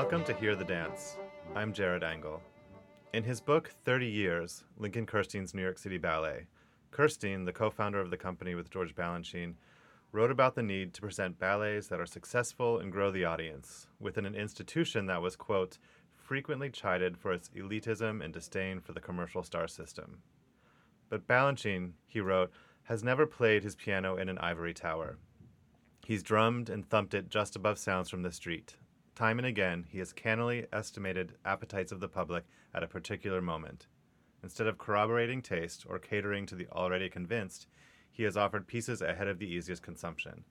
Welcome to Hear the Dance. I'm Jared Angle. In his book 30 Years, Lincoln Kirstein's New York City Ballet, Kirstein, the co founder of the company with George Balanchine, wrote about the need to present ballets that are successful and grow the audience within an institution that was, quote, frequently chided for its elitism and disdain for the commercial star system. But Balanchine, he wrote, has never played his piano in an ivory tower. He's drummed and thumped it just above sounds from the street. Time and again, he has cannily estimated appetites of the public at a particular moment. Instead of corroborating taste or catering to the already convinced, he has offered pieces ahead of the easiest consumption.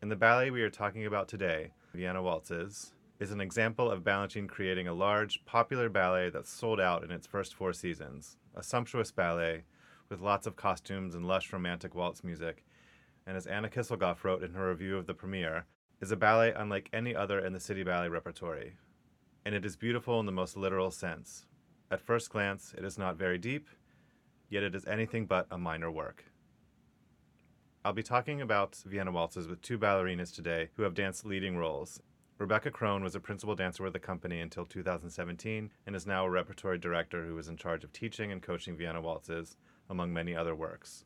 In the ballet we are talking about today, Vienna Waltzes, is an example of Balanchine creating a large, popular ballet that sold out in its first four seasons, a sumptuous ballet with lots of costumes and lush romantic waltz music, and as Anna Kisselgoff wrote in her review of the premiere, is a ballet unlike any other in the City Ballet repertory. And it is beautiful in the most literal sense. At first glance, it is not very deep, yet it is anything but a minor work. I'll be talking about Vienna Waltzes with two ballerinas today who have danced leading roles. Rebecca Krohn was a principal dancer with the company until 2017 and is now a repertory director who is in charge of teaching and coaching Vienna Waltzes, among many other works.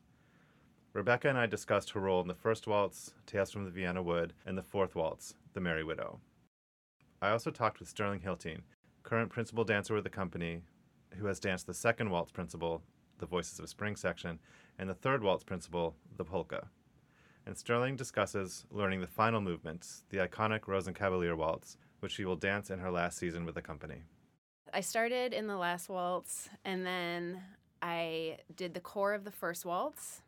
Rebecca and I discussed her role in the first waltz, Tales from the Vienna Wood, and the fourth waltz, The Merry Widow. I also talked with Sterling Hyltin, current principal dancer with the company, who has danced the second waltz principal, the Voices of Spring section, and the third waltz principal, the polka. And Sterling discusses learning the final movements, the iconic Rosenkavalier waltz, which she will dance in her last season with the company. I started in the last waltz, and then I did the corps of the first waltz,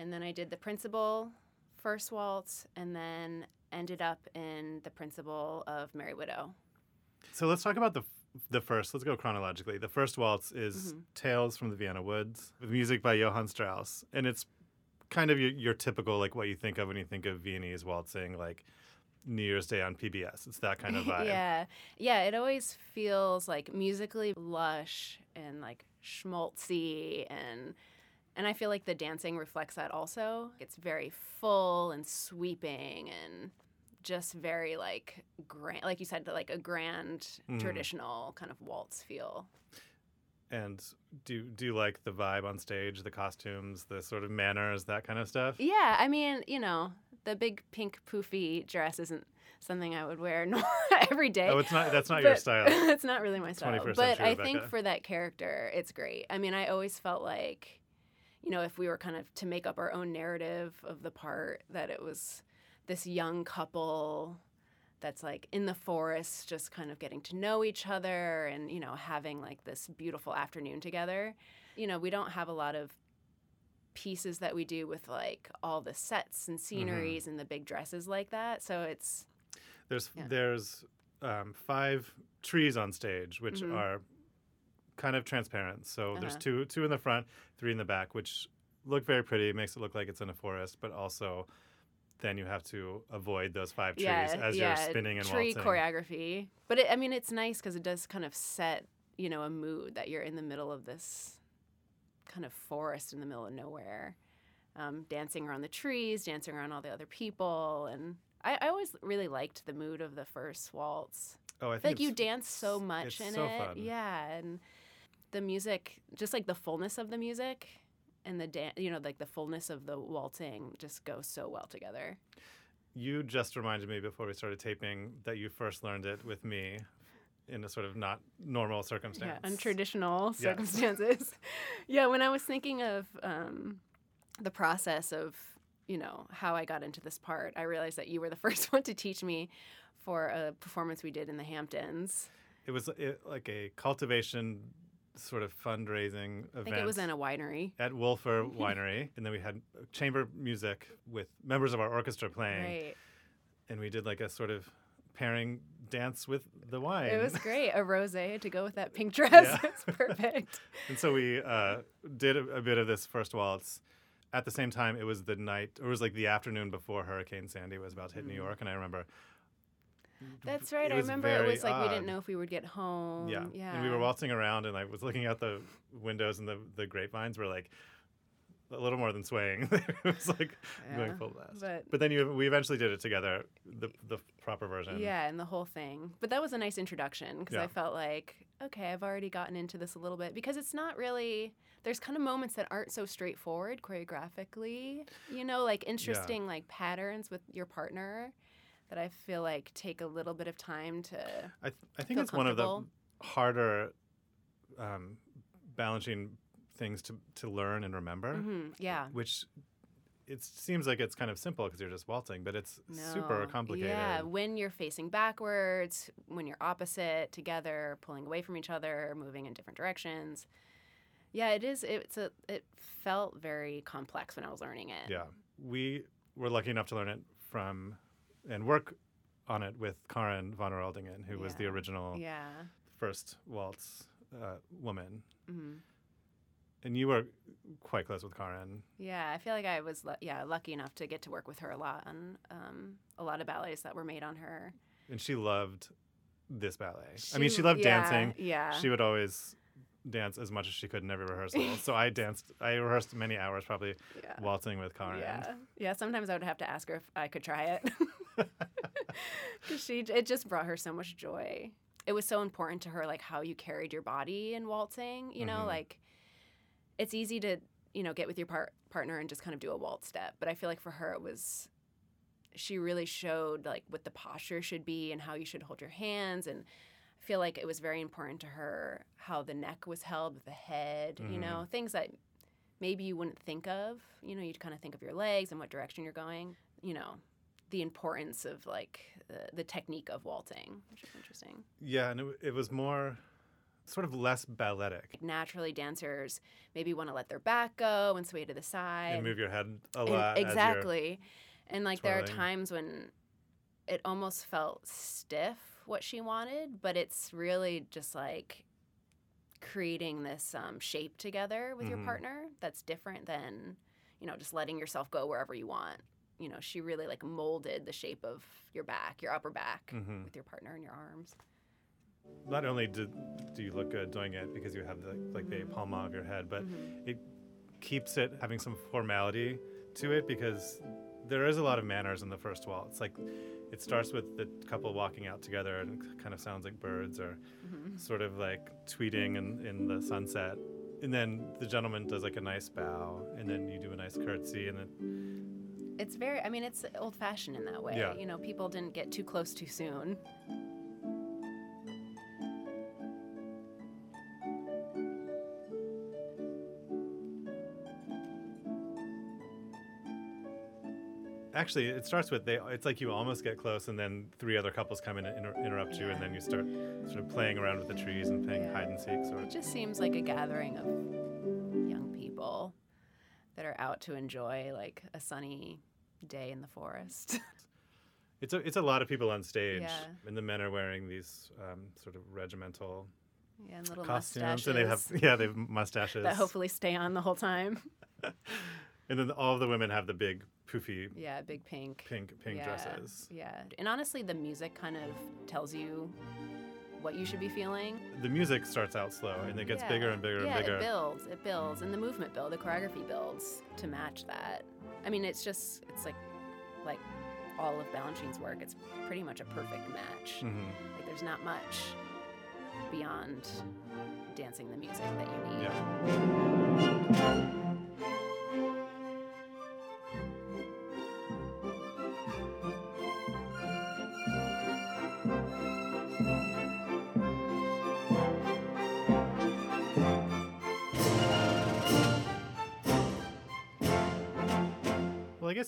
and then I did the principal first waltz, and then ended up in the principal of Merry Widow. So let's talk about the the first. Let's go chronologically. The first waltz is Mhm. Tales from the Vienna Woods, with music by Johann Strauss, and it's kind of your, your typical like what you think of when you think of Viennese waltzing, like New Year's Day on PBS. It's that kind of vibe. yeah, yeah. It always feels like musically lush and like schmaltzy, and and I feel like the dancing reflects that also. It's very full and sweeping and just very like grand, like you said, like a grand Mhm. traditional kind of waltz feel. And do do you like the vibe on stage, the costumes, the sort of manners, that kind of stuff? Yeah, I mean, you know, the big pink poofy dress isn't something I would wear every day. Oh, it's not. That's not your style. it's not really my style. 21st But I Rebecca. think for that character, it's great. I mean, I always felt like, you know, if we were kind of to make up our own narrative of the part, that it was this young couple that's like in the forest, just kind of getting to know each other and, you know, having like this beautiful afternoon together. You know, we don't have a lot of pieces that we do with like all the sets and sceneries and the big dresses like that. So it's There's Yeah. there's um, five trees on stage, which Mhm. are kind of transparent. So there's Uh-huh. two two in the front, three in the back, which look very pretty. It makes it look like it's in a forest, but also then you have to avoid those five trees as you're spinning and tree waltzing. choreography. But it, I mean, it's nice because it does kind of set you know a mood that you're in the middle of this kind of forest in the middle of nowhere, um, dancing around the trees, dancing around all the other people, and I, I always really liked the mood of the first waltz. oh, I think like you dance so much in so it, fun. yeah, and the music, just like the fullness of the music. And the dance, you know, like the fullness of the waltzing just go so well together. You just reminded me before we started taping that you first learned it with me in a sort of not normal circumstance. Yeah, untraditional Yes. circumstances. yeah, when I was thinking of um, the process of, you know, how I got into this part, I realized that you were the first one to teach me for a performance we did in the Hamptons. It was it, like a cultivation sort of fundraising event. I think it was in a winery. at Wölffer Winery, and then we had chamber music with members of our orchestra playing, Right. and we did like a sort of pairing dance with the wine. It was great. A rosé to go with that pink dress. Yeah. it's perfect. and so we uh, did a, a bit of this first waltz. At the same time, it was the night, or it was like the afternoon before Hurricane Sandy was about to hit New Mhm. York, and I remember. That's right. I remember it was like we didn't know if we would get home. Yeah. Yeah. And we were waltzing around, and I was looking out the windows, and the, the grapevines were like a little more than swaying. it was like going full blast. but- But then you we eventually did it together, the the proper version. Yeah, and the whole thing. But that was a nice introduction because Yeah. I felt like, okay, I've already gotten into this a little bit because it's not really. There's kind of moments that aren't so straightforward choreographically, you know, like interesting like patterns with your partner that I feel like take a little bit of time to. I th- I think it's one of the harder um, balancing things to to learn and remember, Mhm, yeah. which it seems like it's kind of simple because you're just waltzing, but it's super complicated. Yeah, when you're facing backwards, when you're opposite, together, pulling away from each other, moving in different directions. Yeah, it is. It's a. It felt very complex when I was learning it. Yeah. We were lucky enough to learn it from and work on it with Karin von Aroldingen, who was the original Yeah. first waltz uh, woman. hmm And you were quite close with Karin. Yeah, I feel like I was, lu- yeah, lucky enough to get to work with her a lot on um, a lot of ballets that were made on her. And she loved this ballet. I mean, she She- loved yeah, dancing. Yeah. She would always dance as much as she could in every rehearsal. so I danced, I rehearsed many hours probably yeah. waltzing with Karin. Yeah, yeah. Sometimes I would have to ask her if I could try it, she it just brought her so much joy. It was so important to her, like how you carried your body in waltzing. You know, Mhm. like it's easy to you know get with your par- partner and just kind of do a waltz step, but I feel like for her it was. She really showed like what the posture should be and how you should hold your hands and. I feel like it was very important to her how the neck was held with the head, you Mhm. know, things that maybe you wouldn't think of. You know, you'd kind of think of your legs and what direction you're going. You know, the importance of like the, the technique of waltzing, which is interesting. Yeah, and it, it was more sort of less balletic. Like naturally, dancers maybe want to let their back go and sway to the side. And move your head a lot. you're- exactly. And like there are times when it almost felt stiff what she wanted, but it's really just like creating this um, shape together with Mhm. your partner that's different than you know just letting yourself go wherever you want. You know, she really like molded the shape of your back, your upper back, Mhm. with your partner and your arms. Not only do, do you look good doing it because you have the, like the palma of your head, but Mhm. it keeps it having some formality to it because there is a lot of manners in the first waltz. Like it starts with the couple walking out together and it kind of sounds like birds or Mhm. sort of like tweeting in, in the sunset. And then the gentleman does like a nice bow and then you do a nice curtsy and then It's very. I mean, it's old fashioned in that way. Yeah. You know, people didn't get too close too soon. actually it starts with they it's like you almost get close and then three other couples come in and inter- interrupt you and then you start sort of playing around with the trees and playing Yeah. hide and seek or It just seems like a gathering of that are out to enjoy like a sunny day in the forest. It's a, it's a lot of people on stage, Yeah. and the men are wearing these um, sort of regimental yeah, and little costumes, mustaches and they have yeah they have mustaches, that hopefully stay on the whole time. and then all of the women have the big poofy Yeah, big pink. pink pink yeah, dresses. Yeah. And honestly, the music kind of tells you what you should be feeling. The music starts out slow, and it gets Yeah. bigger and bigger yeah, and bigger. it builds. It builds, and the movement builds, the choreography builds to match that. I mean, it's just it's like like all of Balanchine's work. It's pretty much a perfect match. hmm Like there's not much beyond dancing the music that you need. Yeah.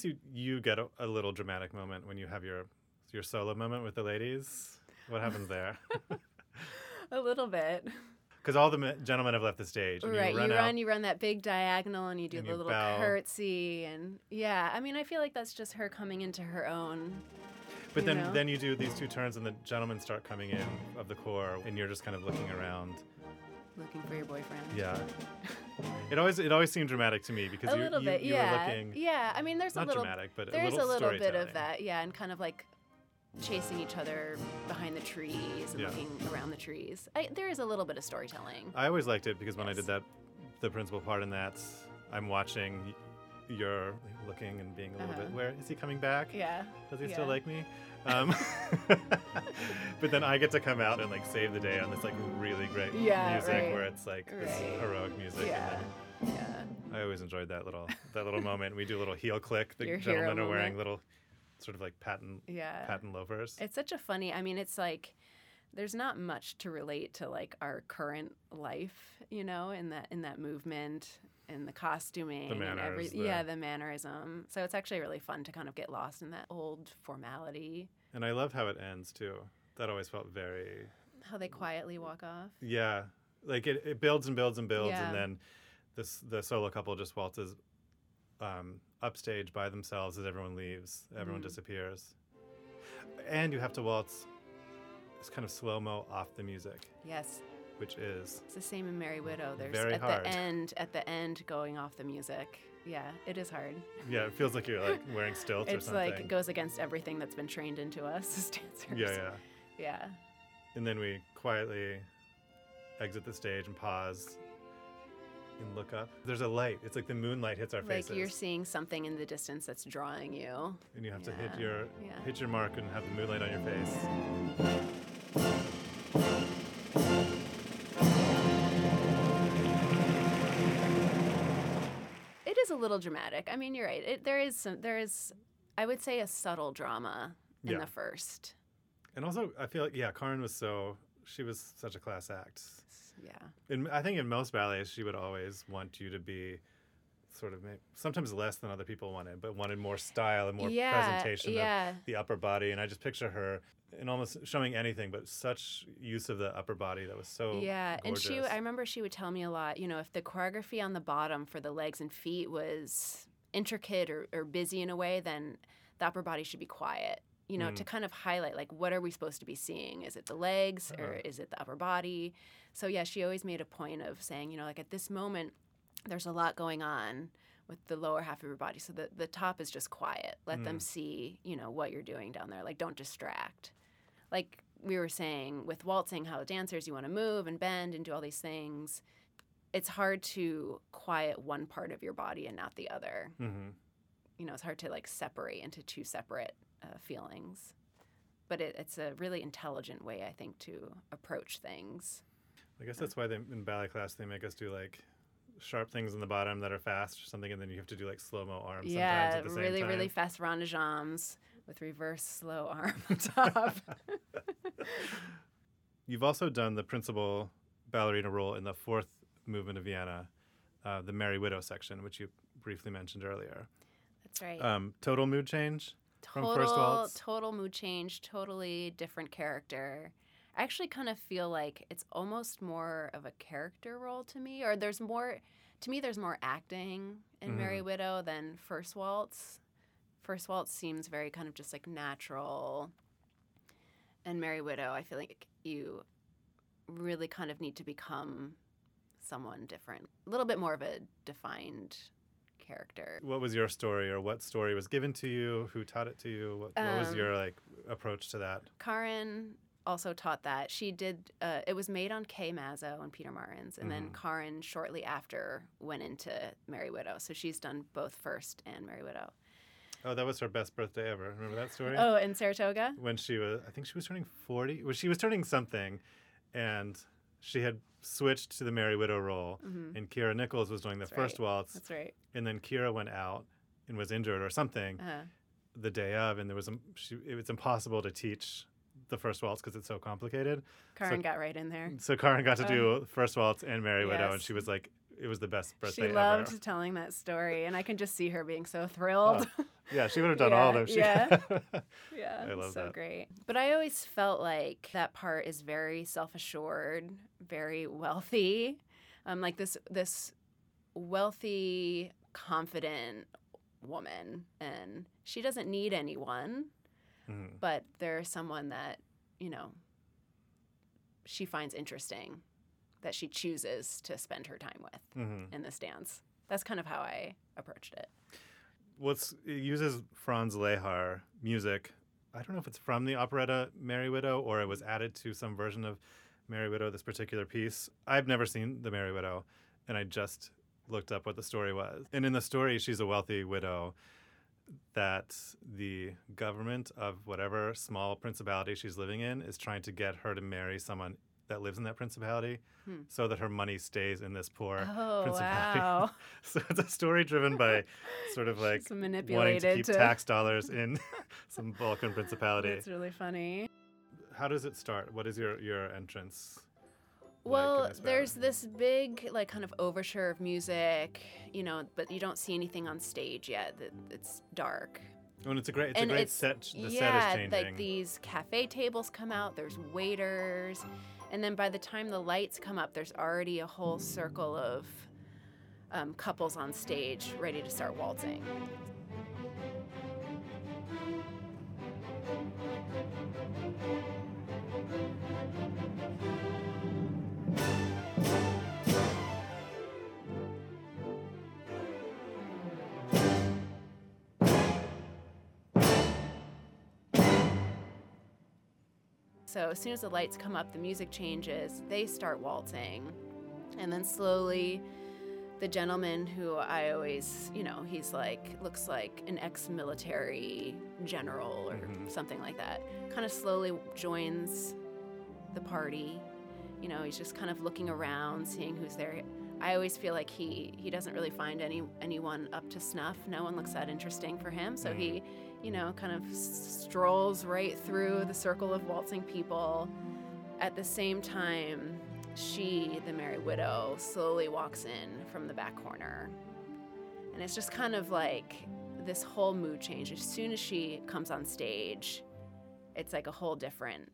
Guess you you get a, a little dramatic moment when you have your your solo moment with the ladies. What happens there? A little bit. Because all the me- gentlemen have left the stage. And right. You run you run, you run that big diagonal and you do And the you little bow. curtsy and yeah, I mean I feel like that's just her coming into her own. But then, know? then you do these two turns, and the gentlemen start coming in of the corps, and you're just kind of looking around. Looking for your boyfriend. Yeah. It always it always seemed dramatic to me because a you, little you, bit, you yeah. were looking yeah, I mean there's not a little dramatic, but there's a little, a little bit of that, yeah, and kind of like chasing each other behind the trees and Yeah. looking around the trees. I, there is a little bit of storytelling. I always liked it because when I did that, the principal part in that, I'm watching y- you're looking and being a little bit Uh-huh. where is he coming back Yeah. does he still like me um, but then i get to come out and like save the day on this like really great Yeah, music right. where it's like this Right. heroic music Yeah. and Yeah. i always enjoyed that little that little moment we do a little heel click the Your gentlemen are wearing moment. little sort of like patent Yeah. patent loafers It's such a funny. I mean, it's like there's not much to relate to like our current life, you know, in that in that movement and the costuming and every manners, the- yeah, the mannerism. So it's actually really fun to kind of get lost in that old formality. and i love how it ends too that always felt very How they quietly walk off. Yeah, like it, it builds and builds and builds, Yeah. and then this the solo couple just waltzes um, upstage by themselves as everyone leaves. Everyone Mhm. disappears, and you have to waltz. It's kind of slow mo off the music, Yes, which is it's the same in Merry Widow. There's at hard. the end, at the end, going off the music. Yeah, it is hard. yeah. It feels like you're like wearing stilts or It's something. like it goes against everything that's been trained into us as dancers. yeah, yeah. Yeah. And then we quietly exit the stage and pause and look up. There's a light. It's like the moonlight hits our Like faces. Like you're seeing something in the distance that's drawing you. and you have to hit your yeah. hit your mark and have the moonlight on your face. A little dramatic. I mean, you're right. It, there is some. There is, I would say, a subtle drama in Yeah. the first. And also, I feel like yeah, Karin was so she was such a class act. Yeah. And I think in most ballets, she would always want you to be sort of sometimes less than other people wanted, but wanted more style and more yeah. presentation Yeah. of the upper body. And I just picture her in almost showing anything, but such use of the upper body that was so yeah, and she. I remember she would tell me a lot. You know, if the choreography on the bottom for the legs and feet was intricate or, or busy in a way, then the upper body should be quiet. You know, Mm. to kind of highlight like what are we supposed to be seeing? Is it the legs or Uh-huh. is it the upper body? So yeah, she always made a point of saying, you know, like at this moment, there's a lot going on with the lower half of your body. So the, the top is just quiet. Let them Mm. see, you know, what you're doing down there. Like don't distract. Like we were saying with waltzing, how dancers you want to move and bend and do all these things. It's hard to quiet one part of your body and not the other. hmm You know, it's hard to like separate into two separate uh, feelings. But it, it's a really intelligent way, I think, to approach things. I guess that's why they, in ballet class they make us do like sharp things in the bottom that are fast or something, and then you have to do like slow mo arms. sometimes yeah, at the same really, time. really fast rendezvous with reverse slow arm on top. You've also done the principal ballerina role in the fourth movement of Vienna, uh, the Merry Widow section, which you briefly mentioned earlier. That's right. Um, total mood change. from total, First Waltz? total mood change, totally different character. I actually kind of feel like it's almost more of a character role to me, or there's more. To me, there's more acting in Merry Mhm. Widow than First Waltz. First Waltz seems very kind of just like natural, and Merry Widow, I feel like you really kind of need to become someone different, a little bit more of a defined character. What was your story, or what story was given to you? Who taught it to you? What, what was Um, your like approach to that? Karin also taught that. She did. Uh, it was made on Kay Mazzo and Peter Martins, and then Mhm. Karin shortly after went into Merry Widow. So she's done both First and Merry Widow. Oh, that was her best birthday ever. Remember that story? Oh, in Saratoga. when she was I think she was turning 40 well she was turning something and she had switched to the Merry Widow role hmm and Kyra Nichols was doing the That's first right. waltz That's right. and then Kira went out and was injured or something Uh, the day of and there was um, she, it was impossible to teach the first waltz because it's so complicated Karin got right in there. so Karin got to do first waltz and Merry Widow and she was like it was the best birthday She loved ever telling that story, and I can just see her being so thrilled. yeah she would have done all of Yeah, them She- yeah. Yeah, I love so that. great. But I always felt like that part is very self-assured, very wealthy, um, like this this wealthy, confident woman, and she doesn't need anyone, Mhm. but there's someone that you know she finds interesting, that she chooses to spend her time with Mhm. in this dance. That's kind of how I approached it. what's it uses Franz Lehar music. I don't know if it's from the operetta Merry Widow or it was added to some version of Merry Widow. This particular piece, I've never seen the Merry Widow, and I just looked up what the story was. And in the story, she's a wealthy widow that the government of whatever small principality she's living in is trying to get her to marry someone that lives in that principality Hmm. so that her money stays in this poor Oh principality. wow! so it's a story driven by sort of like wanting to keep to. tax dollars in some Balkan principality. That's really funny. How does it start? What is your, your entrance? like Well, this there's this big, like, kind of overture of music, you know, but you don't see anything on stage yet. It's dark. Oh, and it's a great, it's and a great it's set. The yeah, set is changing. like these cafe tables come out. There's waiters, and then by the time the lights come up, there's already a whole circle of um, couples on stage ready to start waltzing. So as soon as the lights come up, the music changes, they start waltzing. And then slowly, the gentleman who I always, you know, he's like, looks like an ex military general or Mhm. something like that, kind of slowly joins the party. You know, he's just kind of looking around, seeing who's there. I always feel like he he doesn't really find any anyone up to snuff. No one looks that interesting for him, so he, mm-hmm. you know, kind of strolls right through the circle of waltzing people. At the same time, she, the Merry Widow, slowly walks in from the back corner. And it's just kind of like this whole mood change. As soon as she comes on stage, it's like a whole different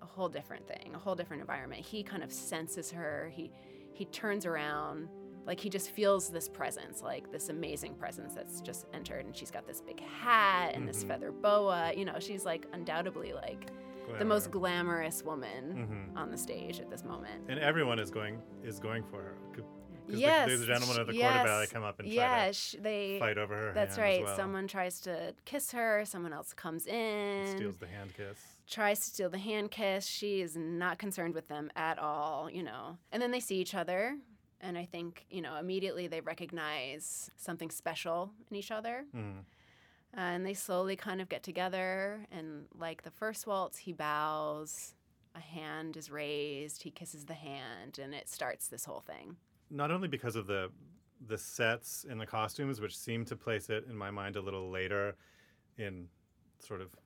a whole different thing, a whole different environment. He kind of senses her. He he turns around like he just feels this presence, like this amazing presence that's just entered and she's got this big hat and this Mhm. feather boa. You know, she's like undoubtedly like the most glamorous woman Mhm. on the stage at this moment. And everyone is going is going for her. Because yes, the, the gentlemen of the yes, court ballet come up and try yes, they. to fight over her. That's right. well. Someone tries to kiss her. Someone else comes in, steals the hand kiss. Tries to steal the hand kiss. She is not concerned with them at all, you know. And then they see each other, and I think you know immediately they recognize something special in each other, Mhm. and they slowly kind of get together. And like the first waltz, he bows. A hand is raised. He kisses the hand, and it starts this whole thing. Not only because of the the sets and the costumes, which seem to place it in my mind a little later in sort of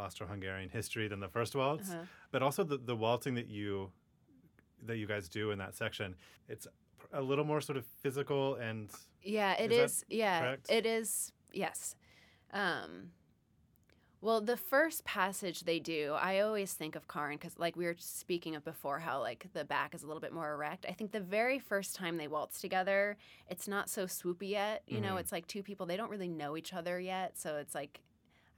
Austro-Hungarian history than the first waltz, Uh-huh. but also the, the waltzing that you that you guys do in that section. It's a little more sort of physical and Yeah, it Is is. Yeah, correct? it is. Yes. Um, well, the first passage they do, I always think of Karin because, like we were speaking of before, how like the back is a little bit more erect. I think the very first time they waltz together, it's not so swoopy yet. You know, Mhm. it's like two people they don't really know each other yet, so it's like.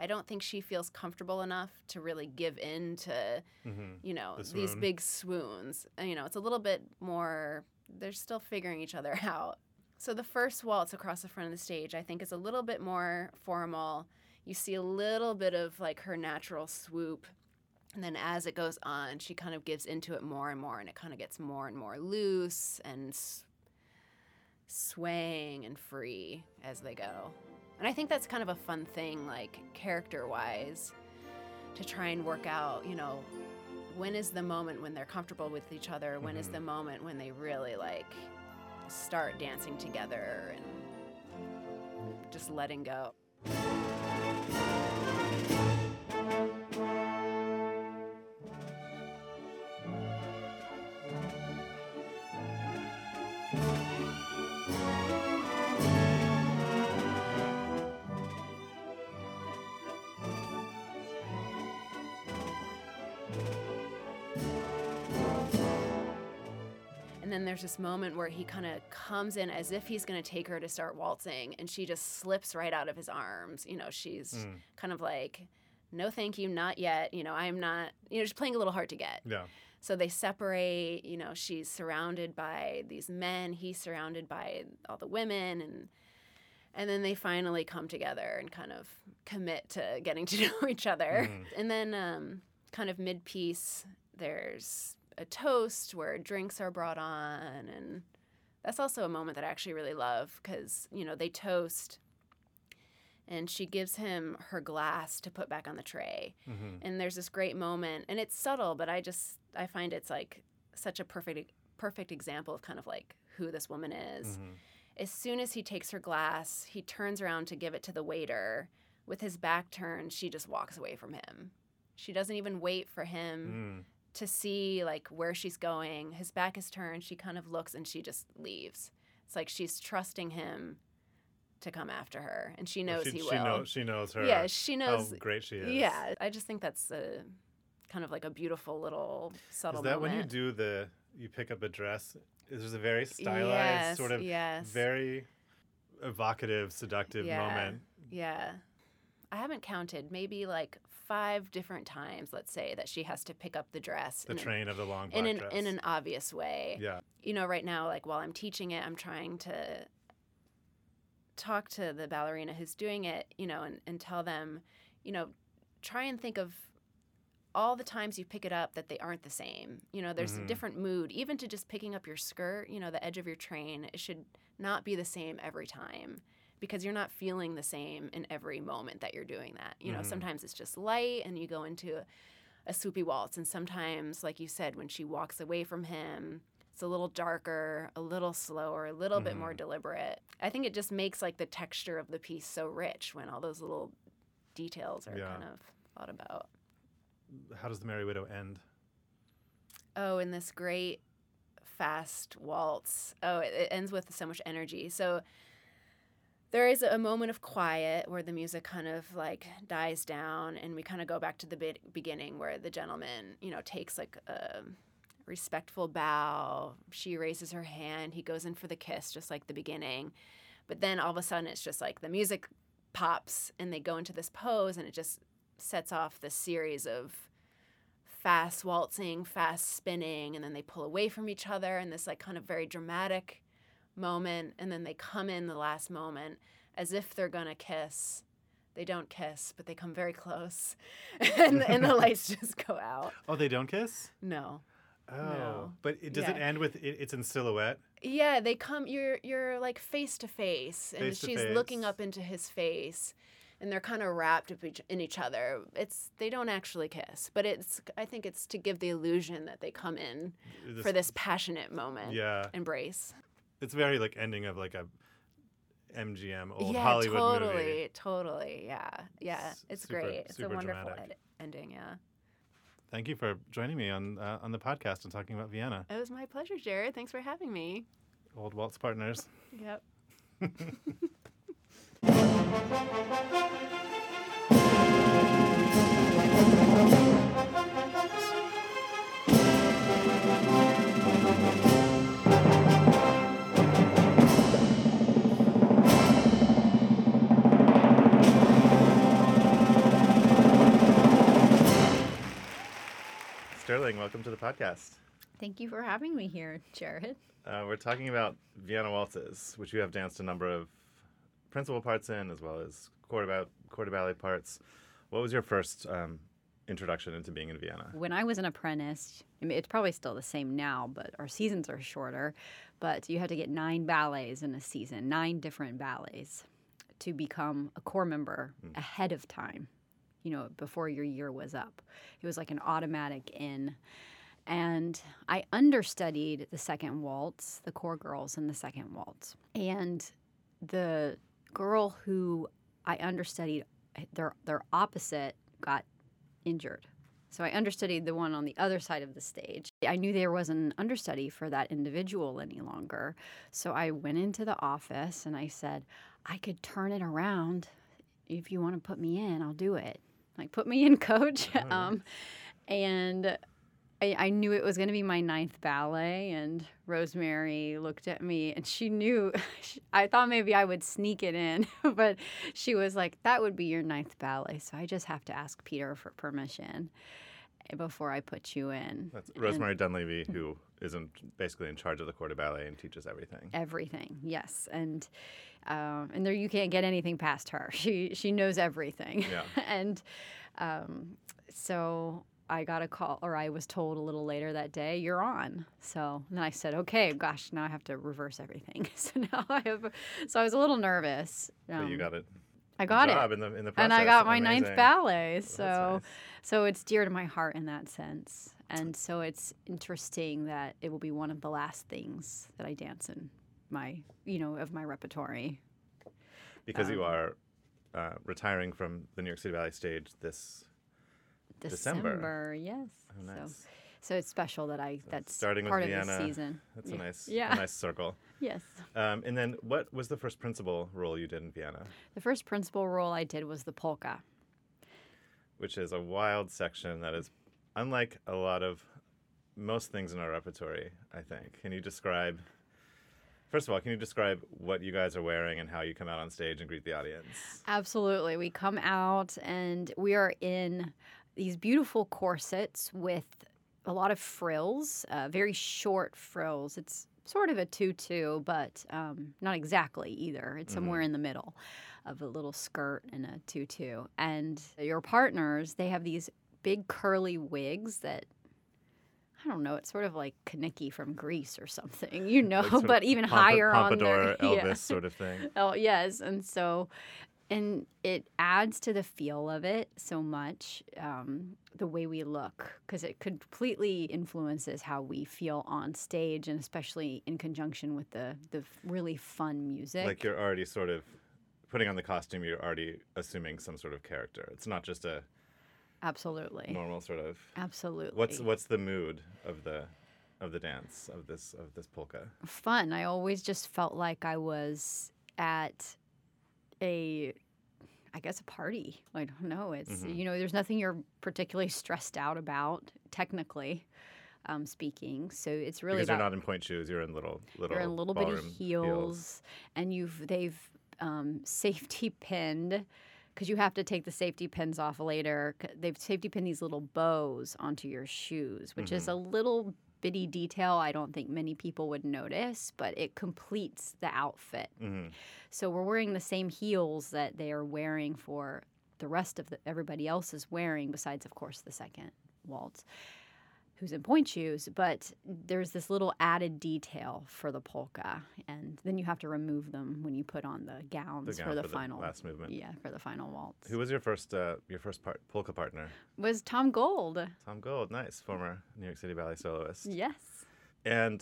I don't think she feels comfortable enough to really give in to mhm. you know The these big swoons. And, you know it's a little bit more they're still figuring each other out. So the first waltz across the front of the stage i think is a little bit more formal. You see a little bit of like her natural swoop. And then as it goes on she kind of gives into it more and more and it kind of gets more and more loose and s- swaying and free as they go and i think that's kind of a fun thing like character wise to try and work out, you know, when is the moment when they're comfortable with each other? When is Mhm. the moment when they really like start dancing together and just letting go? And then there's this moment where he kind of comes in as if he's going to take her to start waltzing, and she just slips right out of his arms. You know, she's Mm. kind of like, no, thank you, not yet. You know, I'm not, you know, just playing a little hard to get. Yeah. So they separate, you know, she's surrounded by these men, he's surrounded by all the women and and then they finally come together and kind of commit to getting to know each other. Mhm. And then um, kind of mid-piece there's a toast where drinks are brought on and that's also a moment that I actually really love because, you know, they toast and she gives him her glass to put back on the tray. hmm And there's this great moment and it's subtle, but I just I find it's like such a perfect perfect example of kind of like who this woman is. hmm As soon as he takes her glass, he turns around to give it to the waiter. With his back turned, she just walks away from him. She doesn't even wait for him Mm. To see like where she's going. His back is turned. She kind of looks and she just leaves. It's like she's trusting him to come after her, and she knows she, he she will. knows she knows her. yeah, she how knows. great she is. Yeah, I just think that's a kind of like a beautiful little subtle. Is that when you do the you pick up a dress? There's a very stylized, yes, sort of yes. very evocative, seductive Yeah. moment. Yeah. I haven't counted, maybe like five different times, let's say, that she has to pick up the dress The in, an- train of the long black in an dress. in an obvious way. yeah. You know, right now, like while I'm teaching it, I'm trying to talk to the ballerina who's doing it, you know, and, and tell them, you know, try and think of all the times you pick it up that they aren't the same. You know, there's Mhm. a different mood. Even to just picking up your skirt, you know, the edge of your train, it should not be the same every time because you're not feeling the same in every moment that you're doing that. You know, Mhm. sometimes it's just light and you go into a, a swoopy waltz, and sometimes, like you said, when she walks away from him, it's a little darker, a little slower, a little bit more Mhm. deliberate. I think it just makes like the texture of the piece so rich when all those little details are Yeah. kind of thought about. How does the Merry Widow end? Oh, in this great fast waltz. Oh, it, it ends with so much energy. So there is a moment of quiet where the music kind of like dies down, and we kind of go back to the be- beginning where the gentleman, you know, takes like a respectful bow. She raises her hand. He goes in for the kiss, just like the beginning. But then all of a sudden, it's just like the music pops, and they go into this pose, and it just sets off this series of fast waltzing, fast spinning, and then they pull away from each other and this like kind of very dramatic moment, and then they come in the last moment as if they're gonna kiss. They don't kiss, but they come very close, and, and the lights just go out. Oh, they don't kiss? No, Oh. No. But it, does it end with it, it's in silhouette? yeah, they come. You're you're like face to face, and Face she's looking up into his face, and they're kind of wrapped up each, in each other. It's they don't actually kiss, but it's I think it's to give the illusion that they come in for this passionate moment. Yeah. Embrace. It's very like ending of like a MGM old yeah, Hollywood totally, movie. totally. totally. Yeah, yeah. It's super- great. It's a wonderful ed- ending. Yeah. Thank you for joining me on uh, on the podcast and talking about Vienna. It was my pleasure, Jared. Thanks for having me. Old waltz partners. Yep. Sterling, welcome to the podcast. Thank you for having me here, Jared. Uh, we're talking about Vienna waltzes, which you have danced a number of principal parts in, as well as quarter, corps de ballet parts. What was your first um, introduction into being in Vienna? When I was an apprentice, I mean, it's probably still the same now, but our seasons are shorter. But you had to get nine ballets in a season, nine different ballets to become a corps member ahead of time, you know, before your year was up. It was like an automatic in. And I understudied the second waltz, the corps girls in the second waltz. And the girl who I understudied, their, their opposite got injured. So I understudied the one on the other side of the stage. I knew there wasn't an understudy for that individual any longer. So I went into the office and I said, I could turn it around. If you want to put me in, I'll do it. Like, put me in, coach. um, and I, I knew it was going to be my ninth ballet, and Rosemary looked at me and she knew. I thought maybe I would sneak it in, but she was like, "That would be your ninth ballet, so I just have to ask Peter for permission before I put you in." That's Rosemary Dunleavy, who is in, basically in charge of the corps de ballet and teaches everything. Everything, yes, and um, and there you can't get anything past her. She she knows everything. Yeah. and um, so I got a call, or I was told a little later that day, you're on. So then I said, okay, gosh, now I have to reverse everything. So now I have, so I was a little nervous. but you Um, got it. I got it. in the in the and I got my ninth ballet. So, nice. so it's dear to my heart in that sense. And so it's interesting that it will be one of the last things that I dance in my, you know, of my repertory. because you um, are uh, retiring from the New York City Ballet stage this. December. yes. Oh, nice. so it's special that I that's starting with part of Vienna. the season. That's yeah. a nice, Yeah. a nice circle. Yes. Um, and then, what was the first principal role you did in Vienna? The first principal role I did was the polka. Which is a wild section that is unlike a lot of most things in our repertory. I think. Can you describe? First of all, can you describe what you guys are wearing and how you come out on stage and greet the audience? Absolutely. We come out and we are in these beautiful corsets with a lot of frills, uh, very short frills. It's sort of a tutu, but um, not exactly either. It's somewhere in the middle of a little skirt and a tutu. And your partners, they have these big curly wigs that. I don't know. It's sort of like Kenickie from Grease or something, you know, but even pompa- higher on their Elvis yeah. sort of thing. Oh, yes. And so, and it adds to the feel of it so much, um, the way we look, because it completely influences how we feel on stage, and especially in conjunction with the, the really fun music. Like you're already sort of putting on the costume. You're already assuming some sort of character. It's not just a Absolutely. normal sort of. Absolutely. What's what's the mood of the of the dance of this of this polka? fun. I always just felt like I was at a, I guess, a party. I don't know. It's, Mhm. you know, there's nothing you're particularly stressed out about, technically um, speaking. So it's really because you're not in pointe shoes. You're in little little. you're in little bitty ballroom heels, and you've they've um, safety pinned because you have to take the safety pins off later. They've safety pinned these little bows onto your shoes, which is a little bitty detail. I don't think many people would notice, but it completes the outfit. hmm So we're wearing the same heels that they are wearing for the rest of the, everybody else is wearing, besides, of course, the second waltz, who's in pointe shoes. But there's this little added detail for the polka, and then you have to remove them when you put on the gowns The for the for the final. last movement. Yeah, for the final waltz. Who was your first uh, your first part, polka partner? was Tom Gold? Tom Gold, nice former New York City Ballet soloist. Yes. And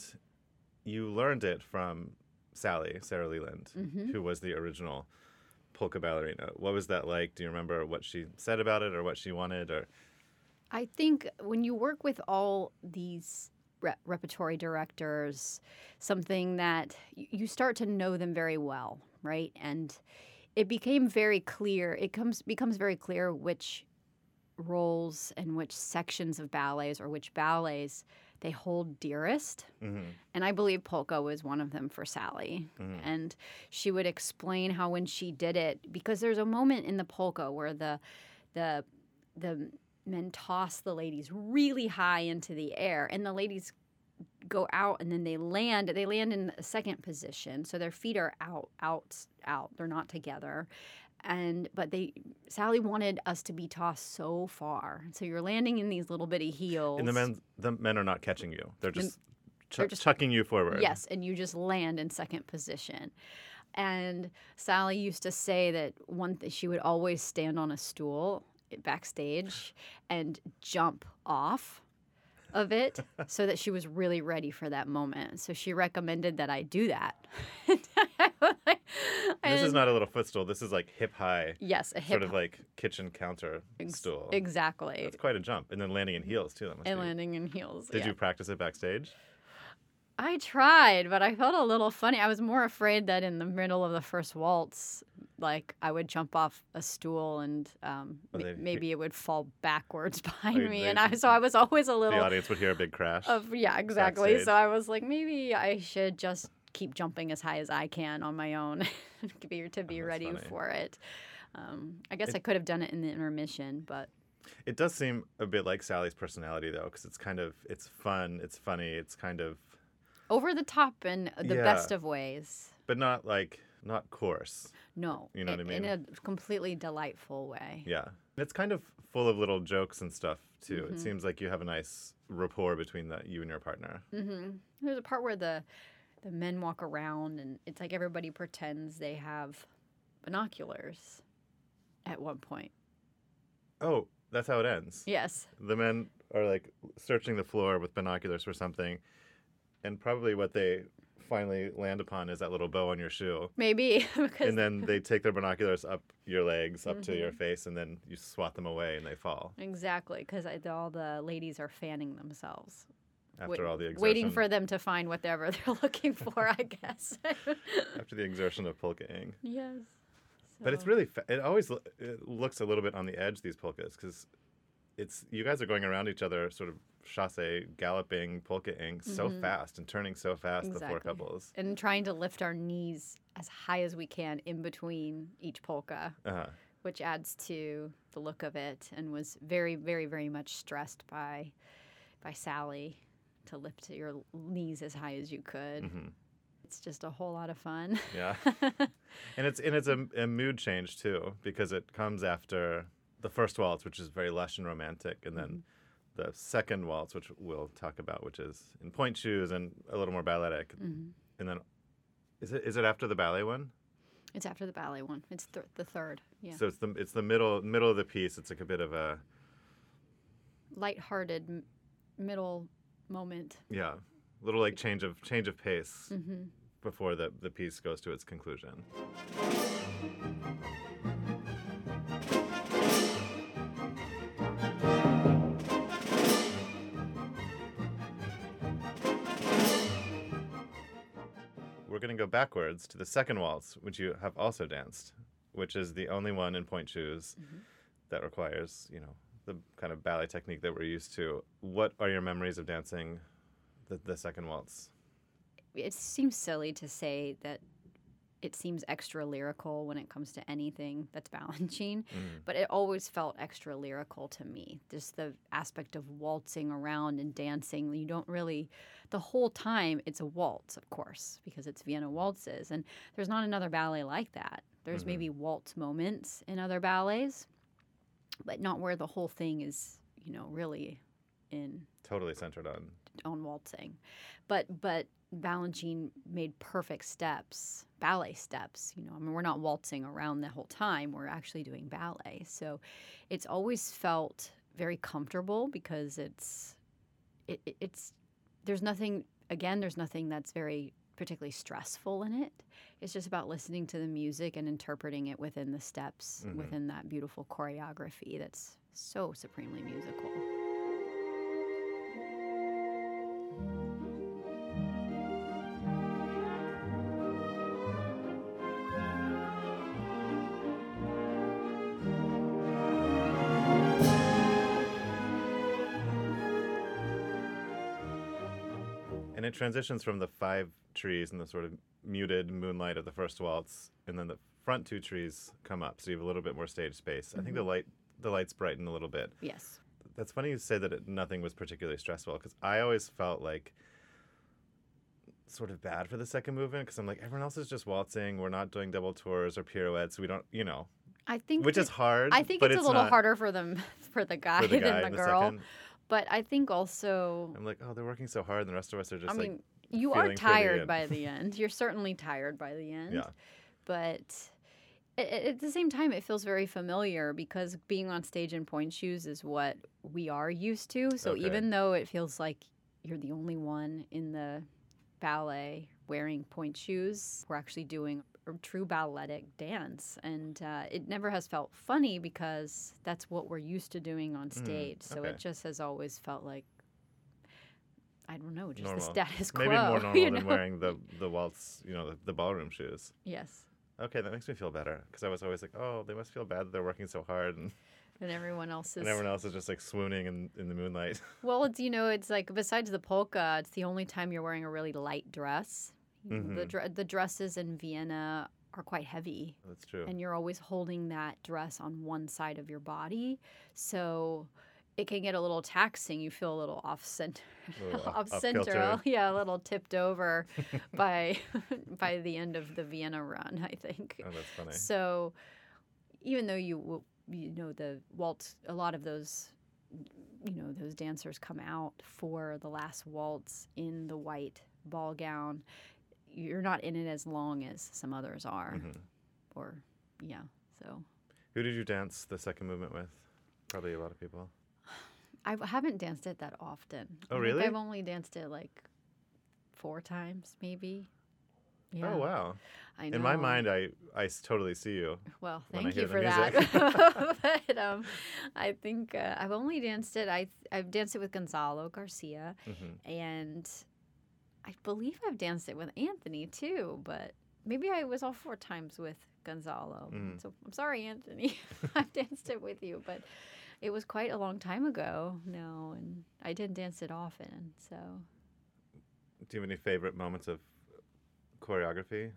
you learned it from Sally Sara Leland, Mhm. who was the original polka ballerina. What was that like? Do you remember what she said about it, or what she wanted, or I think when you work with all these re- repertory directors, something that you start to know them very well, right? And it became very clear. It comes becomes very clear which roles and which sections of ballets or which ballets they hold dearest. Mhm. And I believe polka was one of them for Sally. Mhm. And she would explain how when she did it, because there's a moment in the polka where the the the men toss the ladies really high into the air, and the ladies go out and then they land. They land in a second position, so their feet are out, out, out. They're not together. And but they Sally wanted us to be tossed so far. So you're landing in these little bitty heels. and the men the men are not catching you; they're just, ch- they're just- chucking you forward. Yes, and you just land in second position. And Sally used to say that one th- she would always stand on a stool backstage and jump off of it so that she was really ready for that moment. So she recommended that I do that. This is not a little footstool. This is like hip high, yes, a hip sort of like kitchen counter ex- stool. exactly. That's quite a jump, and then landing in heels too. And be. landing in heels. Did yeah. you practice it backstage? I tried, but I felt a little funny. I was more afraid that in the middle of the first waltz, like I would jump off a stool and um, Oh, they- maybe it would fall backwards behind me, they- and I so I was always a little. The audience would hear a big crash. of yeah exactly. backstage. So I was like maybe I should just keep jumping as high as I can on my own to be to be Oh, ready funny. for it. Um, I guess It- I could have done it in the intermission, but It does seem a bit like Sally's personality, though, because it's kind of it's fun, it's funny, it's kind of, over the top in the Yeah. best of ways. but not like not coarse. No, You know what I mean? in a completely delightful way. Yeah. It's kind of full of little jokes and stuff too. Mhm. It seems like you have a nice rapport between the, you and your partner. hmm There's a part where the the men walk around, and it's like everybody pretends they have binoculars. At one point, Oh, that's how it ends. yes, The men are like searching the floor with binoculars for something, and probably what they finally land upon is that little bow on your shoe. maybe because And then they take their binoculars up your legs, up to your mm-hmm. face, and then you swat them away and they fall exactly because all the ladies are fanning themselves, after all the exertion. waiting for them to find whatever they're looking for. I guess. after the exertion of polkaing. yes. But it's really fa- it always it looks a little bit on the edge these polkas because it's you guys are going around each other sort of chasse galloping polka polkaing so fast and turning so fast the four couples. and trying to lift our knees as high as we can in between each polka, Uh-huh. which adds to the look of it, and was very, very, very much stressed by by Sally to lift your knees as high as you could. hmm It's just a whole lot of fun. Yeah, and it's and it's a, a mood change too because it comes after the first waltz, which is very lush and romantic, and then the second waltz, which we'll talk about, which is in pointe shoes and a little more balletic, Mhm. and then is it is it after the ballet one? It's after the ballet one. It's th- the third. Yeah. So it's the it's the middle middle of the piece. It's like a bit of a Lighthearted m- middle moment. yeah, a little like change of change of pace hmm before the the piece goes to its conclusion. Going to go backwards to the second waltz, which you have also danced, which is the only one in pointe shoes Mhm. that requires, you know, the kind of ballet technique that we're used to. What are your memories of dancing the, the second waltz? It seems silly to say that it seems extra lyrical when it comes to anything that's Balanchine, Mm. but it always felt extra lyrical to me. Just the aspect of waltzing around and dancing. You don't really, the whole time, it's a waltz, of course, because it's Vienna waltzes. And there's not another ballet like that. There's Mhm. maybe waltz moments in other ballets, but not where the whole thing is, you know, really in Totally centered on. on waltzing. But but Balanchine made perfect steps, ballet steps. You know, I mean, we're not waltzing around the whole time. We're actually doing ballet. So it's always felt very comfortable because it's it, it- it's there's nothing again. There's nothing that's very particularly stressful in it. It's just about listening to the music and interpreting it within the steps, Mhm. within that beautiful choreography that's so supremely musical. And it transitions from the five trees and the sort of muted moonlight of the first waltz, and then the front two trees come up, so you have a little bit more stage space. I think the mm-hmm. light the lights brighten a little bit. Yes. That's funny you say that it, nothing was particularly stressful because I always felt like sort of bad for the second movement because I'm like everyone else is just waltzing. We're not doing double tours or pirouettes. We don't, you know, I think which that- is hard. I think but it's, a little harder for them for the guy, for the guy than the the girl. second. But I think also, I'm like, oh, they're working so hard, and the rest of us are just I like, mean, you are the tired by the end. You're certainly tired by the end. Yeah. But at the same time, it feels very familiar because being on stage in pointe shoes is what we are used to. So Okay. even though it feels like you're the only one in the ballet wearing pointe shoes, we're actually doing true balletic dance. And uh, it never has felt funny because that's what we're used to doing on stage. So Mm, okay. it just has always felt like, I don't know, just Normal. the status quo. maybe more normal you than wearing the the waltz, you know, the, the ballroom shoes. Yes. Okay, that makes me feel better because I was always like, oh, they must feel bad that they're working so hard, and, And everyone else is. and everyone else is just like swooning in, in the moonlight. Well, it's you know, it's like besides the polka, it's the only time you're wearing a really light dress. Know, The mm-hmm. the dresses in Vienna are quite heavy, That's true. and you're always holding that dress on one side of your body, so it can get a little taxing. You feel a little off center, off, center, yeah, a little tipped over by by the end of the Vienna run. I think. oh, that's funny. So, even though you you know the waltz. A lot of those, you know, those dancers come out for the last waltz in the white ball gown. You're not in it as long as some others are, Mhm. or yeah. So Who did you dance the second movement with? Probably a lot of people. I haven't danced it that often. Oh, really? I've only danced it like four times, maybe. Yeah, Oh wow! I know. In my mind, I I totally see you. Well, thank you for that. but um, I think uh, I've only danced it. I I've danced it with Gonzalo Garcia, hmm and I believe I've danced it with Anthony too. But maybe I was all four times with Gonzalo. Mm. So I'm sorry, Anthony. I've danced it with you, but it was quite a long time ago now, and I didn't dance it often. So Do you have any favorite moments of choreography?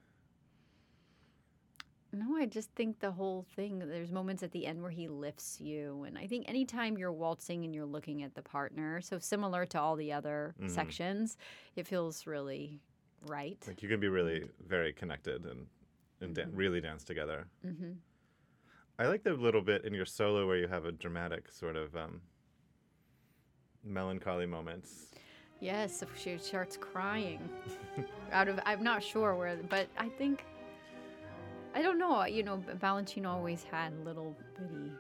No, I just think the whole thing, there's moments at the end where he lifts you. And I think anytime you're waltzing and you're looking at the partner, so similar to all the other Mhm. sections, it feels really right. Like you can be really very connected and and dan- Mhm. really dance together. hmm I like the little bit in your solo where you have a dramatic sort of um, melancholy moments. Yes, she starts crying out of, I'm not sure where, but I think, I don't know, you know, Valentino always had little bitty,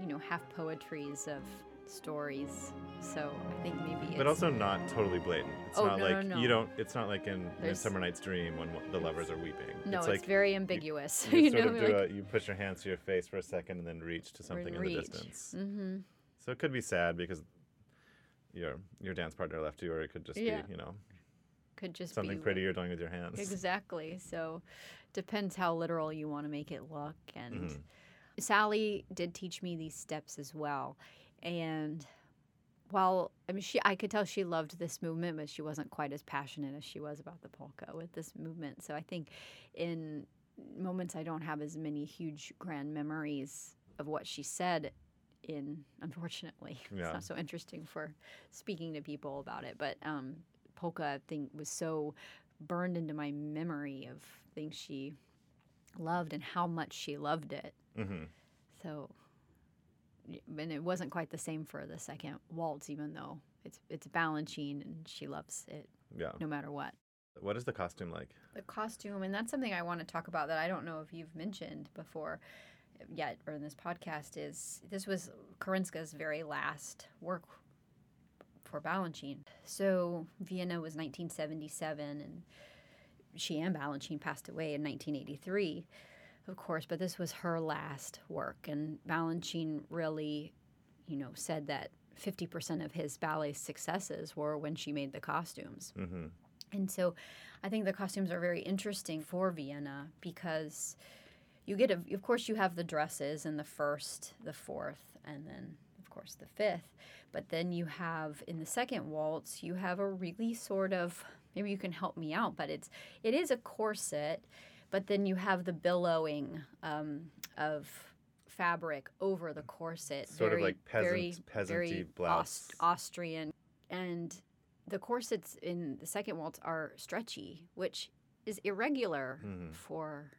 you know, half poetries of stories. So I think maybe it's. but also not totally blatant. It's Oh, not no, like no, you no. don't. It's not like in Midsummer Night's Dream when the lovers are weeping. No, it's it's, like very ambiguous. you, You, sort know, of do like, a, you push your hands to your face for a second and then reach to something in the distance. Mm-hmm. So it could be sad because your your dance partner left you, or it could just Yeah. be you know Could just something be pretty you're doing with your hands. Exactly. So depends how literal you want to make it look. And Mhm. Sally did teach me these steps as well. And while I mean she I could tell she loved this movement, but she wasn't quite as passionate as she was about the polka with this movement. So I think in moments I don't have as many huge grand memories of what she said in unfortunately. Yeah. It's not so interesting for speaking to people about it. But um polka I think was so burned into my memory of things she loved and how much she loved it. Mhm. So, and it wasn't quite the same for the second waltz, even though it's it's Balanchine and she loves it Yeah. no matter what. What is the costume like? The costume, and that's something I want to talk about that I don't know if you've mentioned before yet or in this podcast is this was Karinska's very last work for Balanchine. So Vienna was 1977 and she and Balanchine passed away in 1983, of course, but this was her last work and Balanchine really, you know, said that 50% of his ballet successes were when she made the costumes. hmm And so I think the costumes are very interesting for Vienna because you get, a, of course, you have the dresses in the first, the fourth, and then, course, the fifth. But then you have in the second waltz, you have a really sort of, maybe you can help me out, but it's, it is a corset, but then you have the billowing um, of fabric over the corset. Sort of like peasant- very, peasant-y very blouse. Aust- Austrian. And the corsets in the second waltz are stretchy, which is irregular Mhm. for,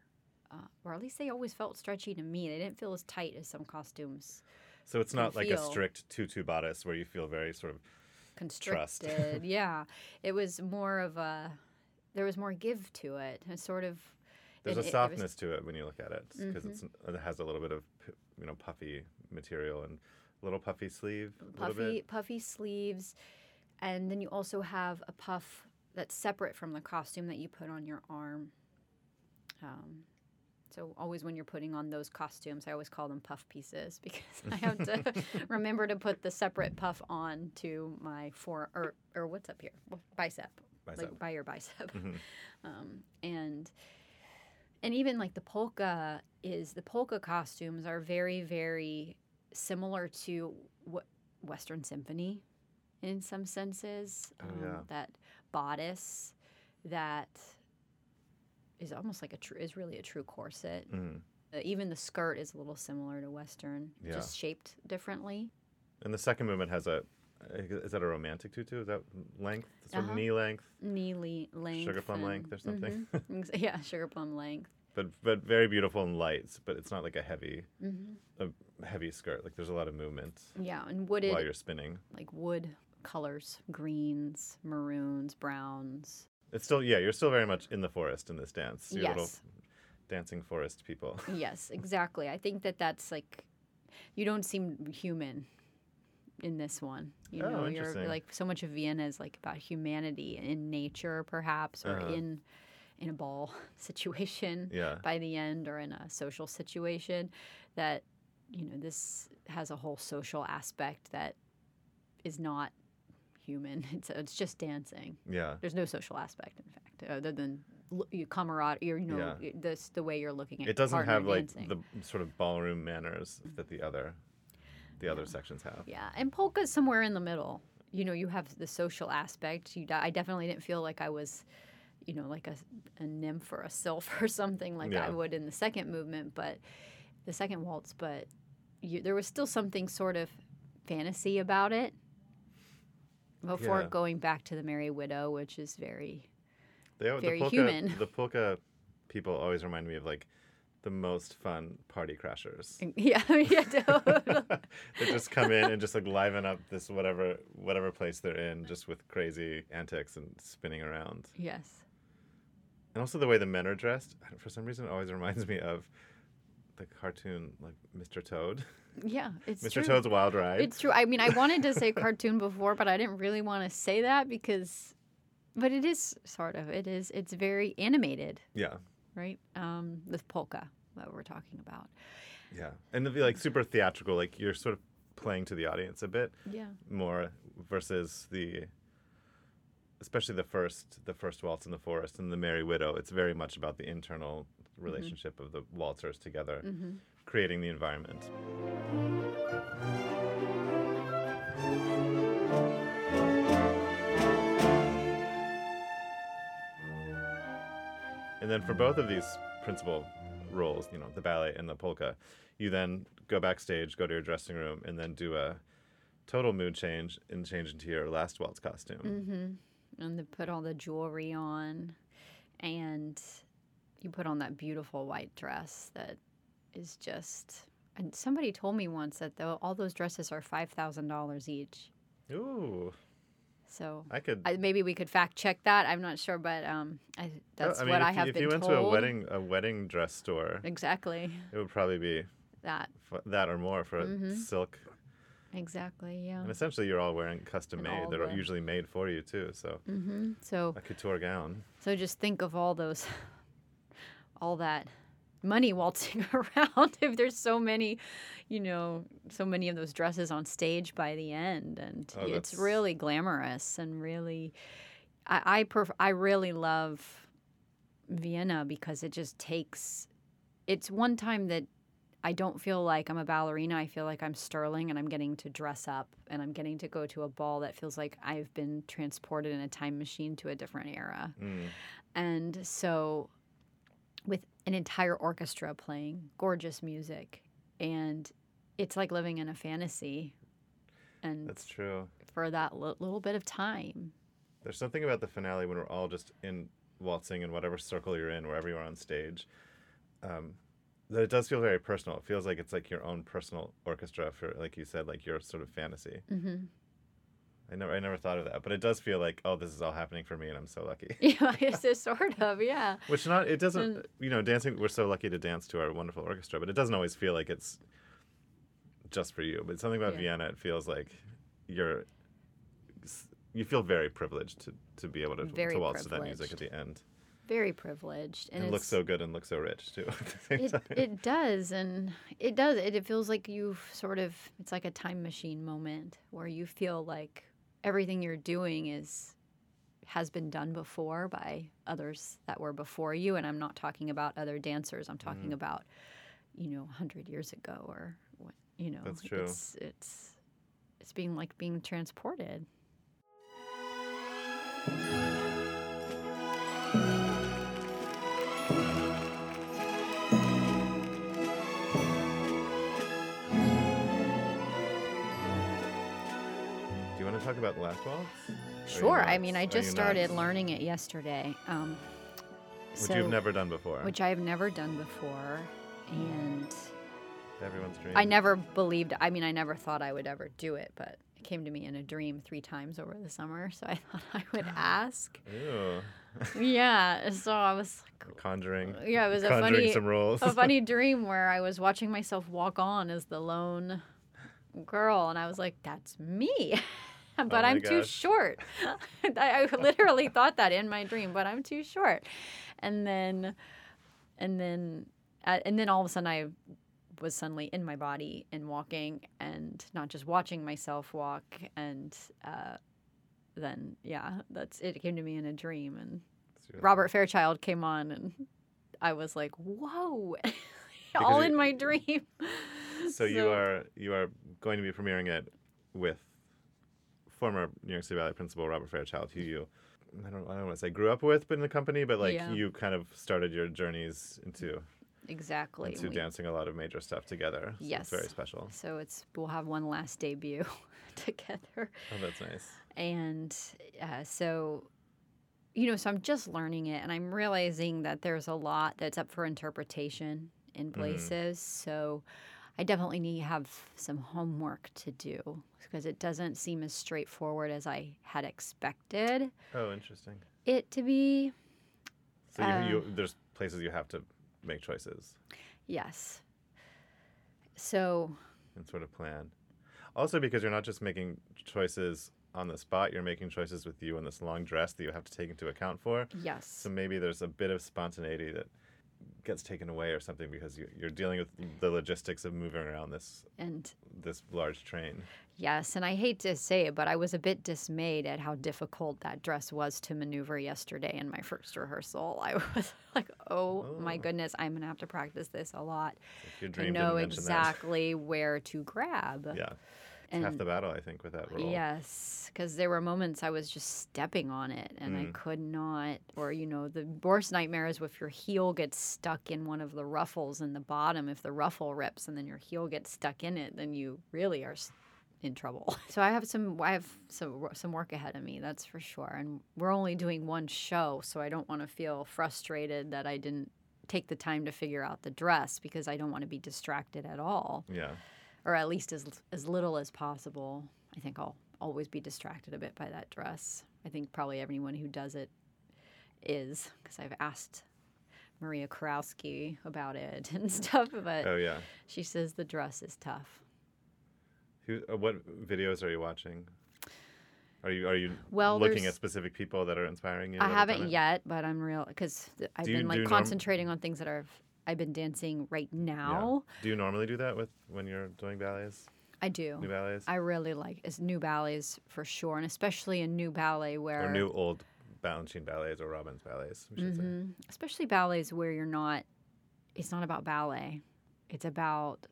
uh, or at least they always felt stretchy to me. They didn't feel as tight as some costumes So it's not like a strict tutu bodice where you feel very sort of constricted. yeah, it was more of a. There was more give to it. A sort of. there's and a it- it was- softness to it when you look at it because Mhm. it has a little bit of you know puffy material and a little puffy sleeve, puffy puffy sleeves and then you also have a puff that's separate from the costume that you put on your arm um, so always when you're putting on those costumes i always call them puff pieces because i have to remember to put the separate puff on to my fore or, or what's up here bicep, Bicep. like by your bicep Mhm. um, and and even like the polka is the polka costumes are very very similar to what western symphony in some senses Oh, um, yeah. that bodice that is almost like a true is really a true corset Mhm. uh, even the skirt is a little similar to western Yeah. just shaped differently And the second movement has a is that a romantic tutu? Is that length, sort Uh-huh. of knee length, knee le- length sugar plum and- length or something? Mhm. Yeah sugar plum length but but very beautiful and light. But it's not like a heavy hmm a heavy skirt. Like there's a lot of movement Yeah, and wooded while you're spinning. like wood colors, greens, maroons, browns. It's still yeah, you're still very much in the forest in this dance. You're little Yes. dancing forest people. Yes, exactly. I think that that's like you don't seem human in this one. You Oh, know, you're like so much of Vienna is like about humanity in nature, perhaps, or Uh-huh. in in a ball situation Yeah. by the end, or in a social situation. That you know, this has a whole social aspect that is not human. It's it's just dancing. Yeah. There's no social aspect, in fact, other than you camaraderie. You know, Yeah. this the way you're looking at. It doesn't have like the sort of ballroom manners that the other the other sections have. Yeah, and polka's somewhere in the middle. You know, you have the social aspect. You, I definitely didn't feel like I was, you know, like a, a nymph or a sylph or something like Yeah. I would in the second movement, but the second waltz. But you, there was still something sort of fantasy about it. Before Yeah. going back to the Merry Widow, which is very They, Very the polka, human. The polka people always remind me of like the most fun party crashers. yeah, yeah, totally. they just come in and just like liven up this whatever whatever place they're in just with crazy antics and spinning around. yes. And also the way the men are dressed, for some reason, always reminds me of the cartoon like Mr. Toad. Yeah, it's Mr. true. Toad's Wild Ride. It's true. I mean, I wanted to say cartoon before, but I didn't really want to say that because, but it is sort of. It is. It's very animated, yeah. right? Um, this polka that we're talking about. Yeah. And it'd be like super theatrical, like you're sort of playing to the audience a bit Yeah. more versus the especially the first the first waltz in the forest and the merry widow it's very much about the internal relationship of the waltzers together Mm-hmm. Creating the environment and then for both of these principal roles you know the ballet and the polka you then go backstage go to your dressing room and then do a total mood change and change into your last waltz costume Mm-hmm. And they put all the jewelry on, and you put on that beautiful white dress that is just. And somebody told me once that though all those dresses are five thousand dollars each. ooh So i could I, maybe we could fact check that. I'm not sure, but um, I, that's I mean, what if, I you- have if been you went told. to a wedding a wedding dress store Exactly it would probably be that. f- that or more for Mhm. silk Exactly. Yeah. and essentially you're all wearing custom And made they're the- usually made for you too so Mm-hmm. So a couture gown so just think of all those, all that money waltzing around. If there's so many, you know, so many of those dresses on stage by the end, and Oh, it's really glamorous and really, I I, pref- I really love Vienna because it just takes. It's one time that I don't feel like I'm a ballerina. I feel like I'm Sterling and I'm getting to dress up and I'm getting to go to a ball that feels like I've been transported in a time machine to a different era. Mm. And so, with an entire orchestra playing gorgeous music, and it's like living in a fantasy. And that's true for that li- little bit of time. there's something about the finale when we're all just in waltzing in whatever circle you're in wherever you are on stage um, that it does feel very personal it feels like it's like your own personal orchestra for like you said like your sort of fantasy hmm I never, I never thought of that, but it does feel like, oh, this is all happening for me, and I'm so lucky. Yeah, it's just sort of, yeah. Which not, it doesn't, you know, dancing. We're so lucky to dance to our wonderful orchestra, but it doesn't always feel like it's just for you. But something about Yeah. Vienna, it feels like you're, you feel very privileged to to be able to, Very to waltz to that music at the end, Very privileged. and, it looks so good and looks so rich too. At the same it, time. it does and it does it, it feels like you've sort of it's like a time machine moment where you feel like everything you're doing is has been done before by others that were before you and i'm not talking about other dancers i'm talking Mhm. about you know 100 years ago or what you know That's true. it's it's it's being like being transported talk about the last waltz? Or are Sure. I mean, I just started not- learning it yesterday. Um, Which you've never done before. which I have never done before, and Everyone's dream. I never believed. I mean, I never thought I would ever do it, but it came to me in a dream three times over the summer, so I thought I would ask. Ew. yeah, so I was like, Conjuring. yeah, it was a funny, a funny dream where I was watching myself walk on as the lone girl, and I was like, "That's me," but Oh I'm too short. I, I literally thought that in my dream, but I'm too short. And then, and then, uh, and then all of a sudden, I was suddenly in my body and walking, and not just watching myself walk, and. Uh, then yeah, that's it. Came to me in a dream, and Robert Fairchild came on, and I was like, "Whoa!" All in my dream. So you are you are going to be premiering it with former New York City Ballet principal Robert Fairchild, who you I don't I don't want to say grew up with, but in the company, but like Yeah. you kind of started your journeys into exactly. into We- dancing a lot of major stuff together. So Yes. it's very special. So it's we'll have one last debut together, Oh, that's nice. and uh, so you know, so I'm just learning it, and I'm realizing that there's a lot that's up for interpretation in Mm-hmm. places. So I definitely need to have some homework to do because it doesn't seem as straightforward as I had expected Oh, interesting. it to be. So you, Uh, you there's places you have to make choices Yes. So and sort of plan. Also, because you're not just making choices on the spot, you're making choices with you in this long dress that you have to take into account for. yes, So maybe there's a bit of spontaneity that gets taken away or something because you, you're dealing with the logistics of moving around this and this large train. yes, and I hate to say it, but I was a bit dismayed at how difficult that dress was to maneuver yesterday in my first rehearsal. I was like, "Oh, my Oh. goodness, I'm gonna have to practice this a lot to know exactly where to grab." Yeah, it's half the battle, I think, with that. Yes, because there were moments I was just stepping on it and I Mm. could not. Or, you know, the worst nightmare is if your heel gets stuck in one of the ruffles in the bottom. If the ruffle rips and then your heel gets stuck in it, then you really are in trouble. So I have some, I have some, some work ahead of me, that's for sure. And we're only doing one show, so I don't want to feel frustrated that I didn't take the time to figure out the dress because I don't want to be distracted at all Yeah. Or at least as as little as possible. I think I'll always be distracted a bit by that dress. I think probably everyone who does it is because I've asked Maria Kowroski about it and stuff, but Oh yeah. she says the dress is tough. Who? Uh, what videos are you watching? Are you are you Well, looking at specific people that are inspiring you? I haven't yet, but I'm real because I've Do you been like do norm- concentrating on things that are I've been dancing right now. Do you normally do that with when you're doing ballets, I do. new ballets, I really like it's new ballets for sure, and especially a new ballet where or new old Balanchine ballets or Robbins ballets? We should say. hmm Especially ballets where you're not, it's not about ballet. It's about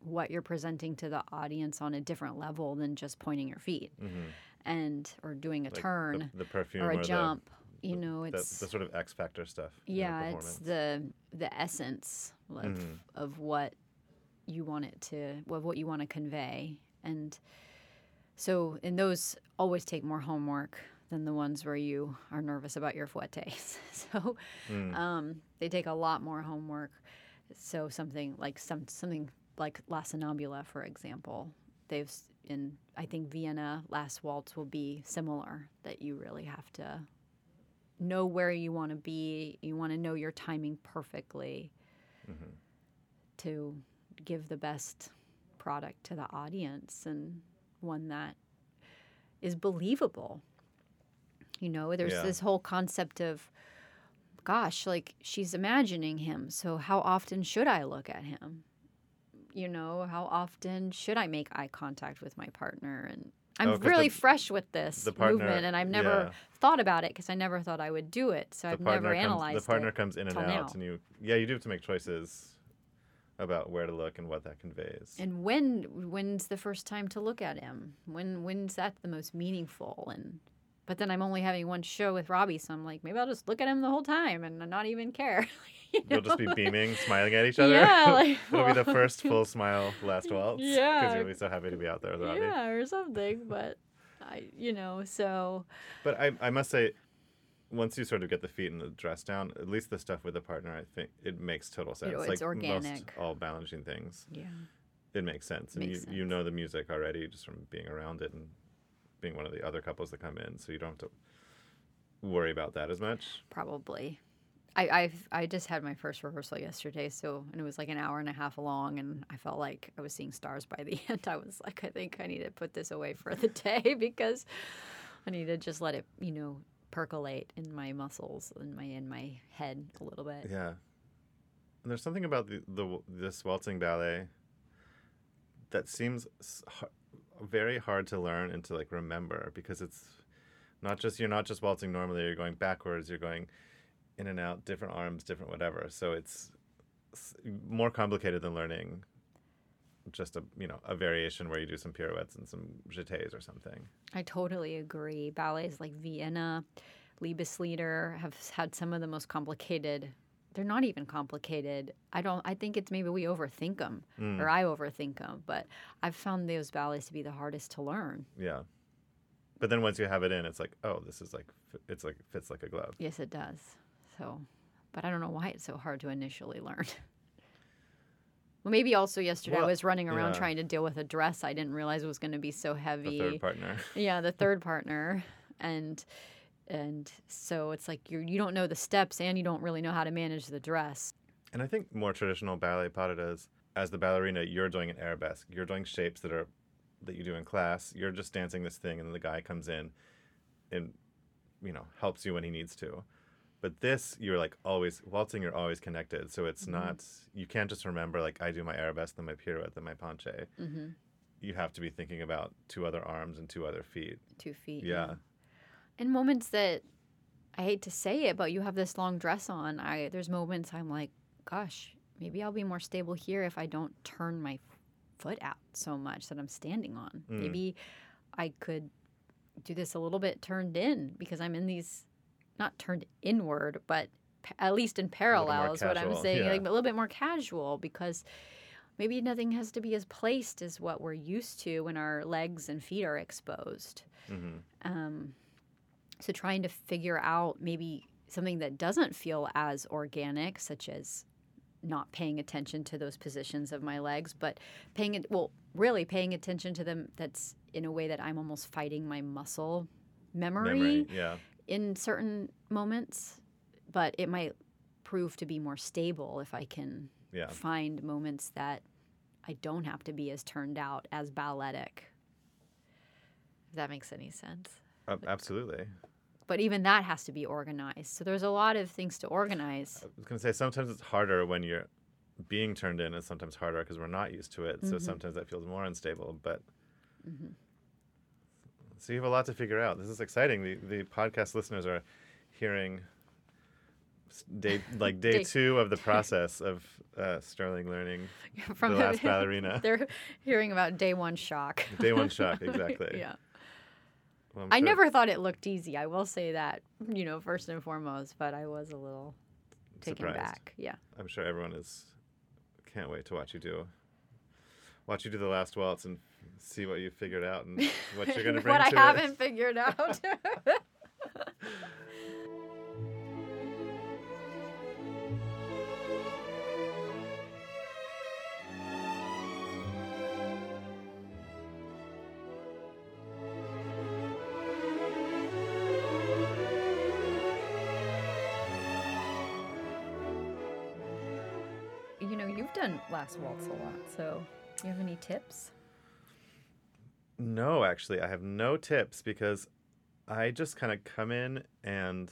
what you're presenting to the audience on a different level than just pointing your feet Mhm. and or doing a Like turn the, perfume or a the- jump. You know, the, it's the sort of X factor stuff. yeah, it's the the essence of Mhm. of what you want it to, of what you want to convey, and so and those always take more homework than the ones where you are nervous about your fouettes. so Mm. um, they take a lot more homework. So something like some something like La Sonnambula, for example, they've in I think Vienna Last Waltz will be similar. That you really have to know where you want to be. You want to know your timing perfectly Mhm. to give the best product to the audience and one that is believable. You know, there's Yeah. this whole concept of, gosh, like she's imagining him. So how often should I look at him? You know, how often should I make eye contact with my partner? And I'm Oh, really the- fresh with this partner- movement, and I've never yeah. thought about it because I never thought I would do it. So I've the partner never comes, analyzed the partner comes in and out, now. and you yeah you do have to make choices about where to look and what that conveys. And when when's the first time to look at him? When when's that the most meaningful? And but then I'm only having one show with Robbie, so I'm like, maybe I'll just look at him the whole time and not even care. you You'll just be beaming, smiling at each other. Yeah, like, It'll be the first full smile last waltz. Yeah. because you'll be so happy to be out there with Robbie. Yeah, or something. But I, you know, so But I, I must say, once you sort of get the feet and the dress down, at least the stuff with the partner, I think it makes total sense. it's like most organic. all balancing things, Yeah. it makes sense, and Makes you you know the music already just from being around it and being one of the other couples that come in, so you don't have to worry about that as much. Probably. I I've, I just had my first rehearsal yesterday, so and it was like an hour and a half long, and I felt like I was seeing stars by the end. I was like, I think I need to put this away for the day because I need to just let it, you know, percolate in my muscles and my in my head a little bit. Yeah. And there's something about the, the this waltzing ballet that seems very hard to learn and to like remember because it's not just you're not just waltzing normally you're going backwards you're going in and out different arms different whatever so it's more complicated than learning just a you know a variation where you do some pirouettes and some jetés or something I totally agree. Ballets like Vienna, Liebeslieder have had some of the most complicated. They're not even complicated. I don't. I think it's maybe we overthink them, Mm. or I overthink them. But I've found those ballets to be the hardest to learn. yeah but then once you have it in it's like oh this is like it's like fits like a glove Yes, it does. So, but I don't know why it's so hard to initially learn. well, maybe also yesterday I was running around yeah. trying to deal with a dress I didn't realize was going to be so the heavy. third partner yeah the third partner and and so it's like you you don't know the steps and you don't really know how to manage the dress And I think more traditional ballet pas de deux, as the ballerina, you're doing an arabesque. You're doing shapes that are that you do in class. You're just dancing this thing, and then the guy comes in and you know helps you when he needs to. But this, you're like always waltzing. You're always connected, so it's not. You can't just remember like I do my arabesque, then my pirouette, then my penché. mm-hmm. You have to be thinking about two other arms and two other feet. two feet Yeah, and moments that i hate to say it but you have this long dress on i there's moments i'm like gosh maybe i'll be more stable here if i don't turn my foot out so much that i'm standing on Mm. maybe i could do this a little bit turned in because i'm in these not turned inward but pa- at least in more parallels what i'm saying yeah. like a little bit more casual because maybe nothing has to be as placed as what we're used to when our legs and feet are exposed hmm um, so trying to figure out maybe something that doesn't feel as organic, such as not paying attention to those positions of my legs, but paying it well, really paying attention to them. That's in a way that I'm almost fighting my muscle memory, memory. Yeah, in certain moments, but it might prove to be more stable if I can yeah. find moments that I don't have to be as turned out as balletic. If that makes any sense. Uh, absolutely. But even that has to be organized. So there's a lot of things to organize. I was gonna say sometimes it's harder when you're being turned in. It's sometimes harder because we're not used to it. So Mhm. sometimes that feels more unstable. But hmm so you have a lot to figure out. This is exciting. The the podcast listeners are hearing day like day, Day- two of the process of uh, Sterling learning From the last ballerina. They're hearing about day one shock. Day one shock, exactly. yeah. Well, I'm sure- never thought it looked easy. I will say that, you know, first and foremost, but I was a little taken surprised. back. Yeah. I'm sure everyone is can't wait to watch you do. Watch you do the last waltz and see what you figured out and what you're gonna bring to what to I it. haven't figured out. last waltz a lot, so do you have any tips? No, actually, I have no tips because I just kind of come in and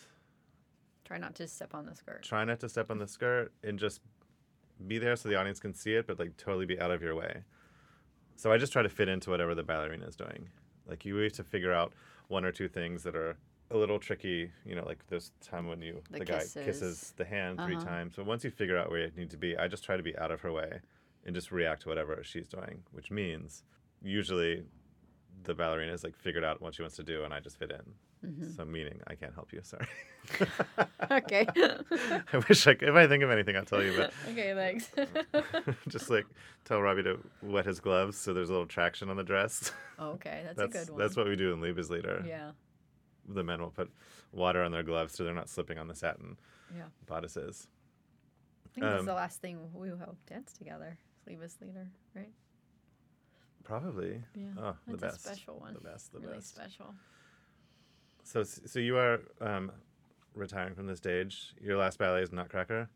Try not to step on the skirt. try not to step on the skirt and just be there so the audience can see it, but like totally be out of your way. So I just try to fit into whatever the ballerina is doing. Like you have to figure out one or two things that are a little tricky. You know, like this time when you The the, guy kisses. the hand three Uh-huh. times. But once you figure out where you need to be, I just try to be out of her way and just react to whatever she's doing. Which means usually the ballerina is like figured out what she wants to do, and I just fit in. Mhm. So meaning I can't help you. Sorry. okay. I wish I could. If I think of anything, I'll tell you. But okay, thanks. just like tell Robbie to wet his gloves so there's a little traction on the dress. okay, that's, that's a good one. that's what we do in Liebeslieder. Yeah. The men will put water on their gloves so they're not slipping on the satin Yeah. bodices. I think that's Um, the last thing we will dance together. Liebeslieder, right? Probably. Yeah. Oh, the That's a best. special one. The best. The really best. special. So, so you are um, retiring from the stage. Your last ballet is Nutcracker.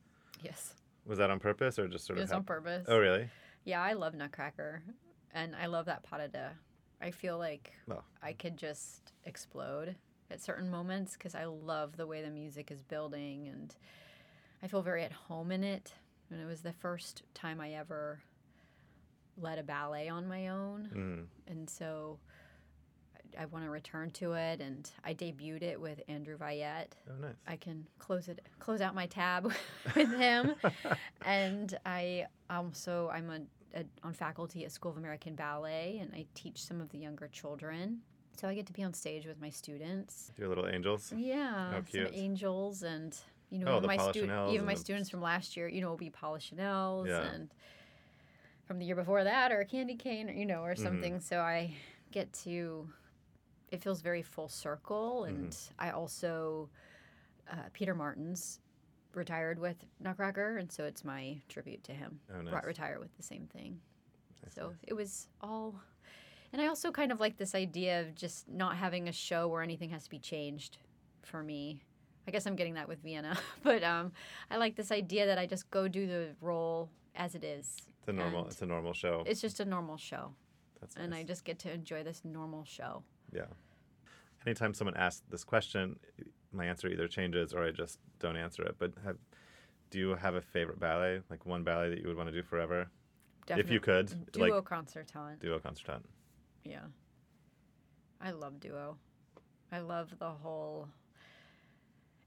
Yes. Was that on purpose or just sort It of? was on purpose. Oh, really? Yeah, I love Nutcracker, and I love that pas de deux. I feel like Oh. I could just explode at certain moments because I love the way the music is building, and I feel very at home in it. And it was the first time I ever led a ballet on my own, Mm. and so I, I want to return to it. And I debuted it with Andrew Veyette. Oh, nice. I can close it, close out my tab with him, and I also I'm a, a, on faculty at School of American Ballet, and I teach some of the younger children. So I get to be on stage with my students. Your little angels. Yeah, How some angels and you know Oh, even my even my the- students from last year, you know, will be Polichinelles Yeah. and from the year before that, or a Candy Cane, or you know, or Mm-hmm. something. So I get to. It feels very full circle, Mm-hmm. and I also uh, Peter Martins retired with Nutcracker, and so it's my tribute to him. Oh, nice. Retire with the same thing. Nice, So nice. it was all. And I also kind of like this idea of just not having a show where anything has to be changed for me. I guess I'm getting that with Vienna, but um, I like this idea that I just go do the role as it is. It's a normal. It's a normal show. It's just a normal show, That's and I just get to enjoy this normal show. Yeah. Anytime someone asks this question, my answer either changes or I just don't answer it. But have, do you have a favorite ballet, like one ballet that you would want to do forever, if you could, Duo like concertant. duo concertant? Yeah. I love duo. I love the whole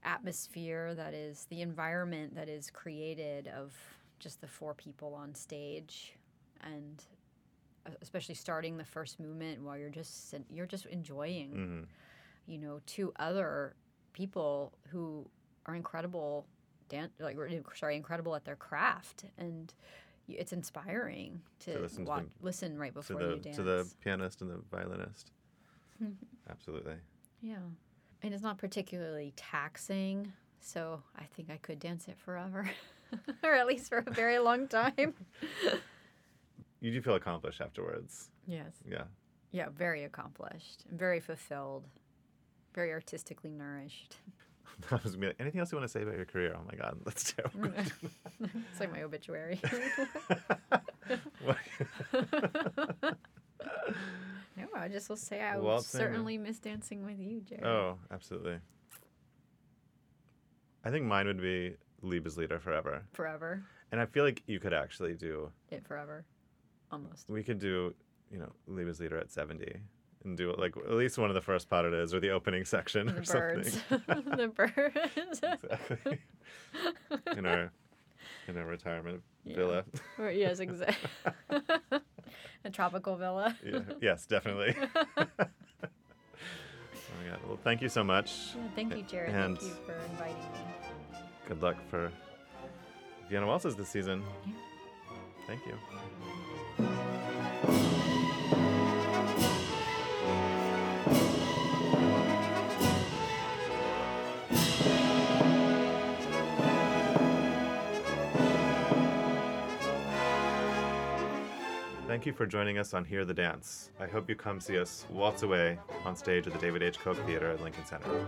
atmosphere that is the environment that is created of just the four people on stage and uh, especially starting the first movement while you're just you're just enjoying hmm you know two other people who are incredible dan- like sorry incredible at their craft and it's inspiring to, To listen to them- listen right before the you dance to the pianist and the violinist. Absolutely. Yeah. And it's not particularly taxing, so I think I could dance it forever. or at least for a very long time. You do feel accomplished afterwards. yes. Yeah. Yeah, very accomplished. Very fulfilled. Very artistically nourished. I was gonna be like, anything else you want to say about your career? Oh my god, that's terrible. it's like my obituary. No, I just will say I will certainly miss dancing with you, Jerry. oh, absolutely. I think mine would be Liebeslieder forever. Forever. And I feel like you could actually do It forever. Almost. we could do, you know, Liebeslieder at 70 and do like at least one of the first potted or the opening section The or birds. something. the birds. exactly. in our in our retirement Yeah. villa. Or- yes, exactly. A tropical villa. yeah. Yes, definitely. oh my god. Well, thank you so much. Yeah, thank you, Jared. And- thank you for inviting me. Good luck for Vienna Waltzes this season. Yeah. Thank you. Thank you for joining us on Hear the Dance. I hope you come see us waltz away on stage at the David H. Koch Theater at Lincoln Center.